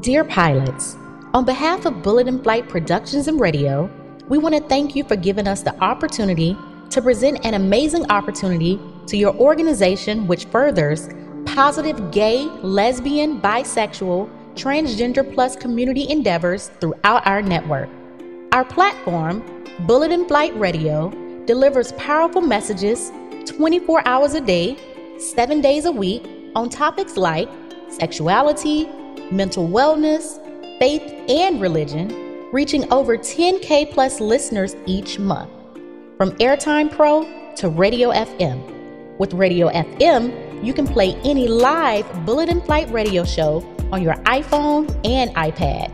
Dear pilots, on behalf of Bullet in Flight Productions and Radio, we want to thank you for giving us the opportunity to present an amazing opportunity to your organization which furthers positive gay, lesbian, bisexual, transgender plus community endeavors throughout our network. Our platform, Bullet in Flight Radio, delivers powerful messages 24 hours a day, 7 days a week on topics like sexuality, mental wellness, faith, and religion, reaching over 10K plus listeners each month. From Airtime Pro to Radio FM. With Radio FM, you can play any live Bullet in Flight radio show on your iPhone and iPad.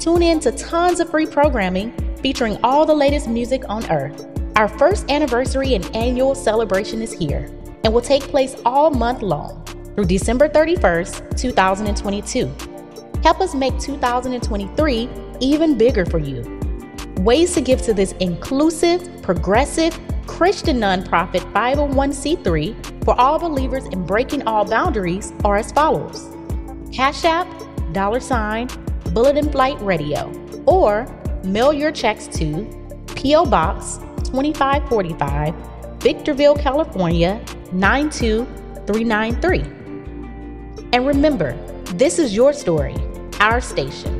Tune in to tons of free programming featuring all the latest music on earth. Our first anniversary and annual celebration is here and will take place all month long through December 31st, 2022. Help us make 2023 even bigger for you. Ways to give to this inclusive, progressive, Christian nonprofit 501c3 for all believers in breaking all boundaries are as follows Cash App, dollar sign, Bullet in Flight Radio, or mail your checks to P.O. Box 2545, Victorville, California 92393. And remember, this is your story, our station.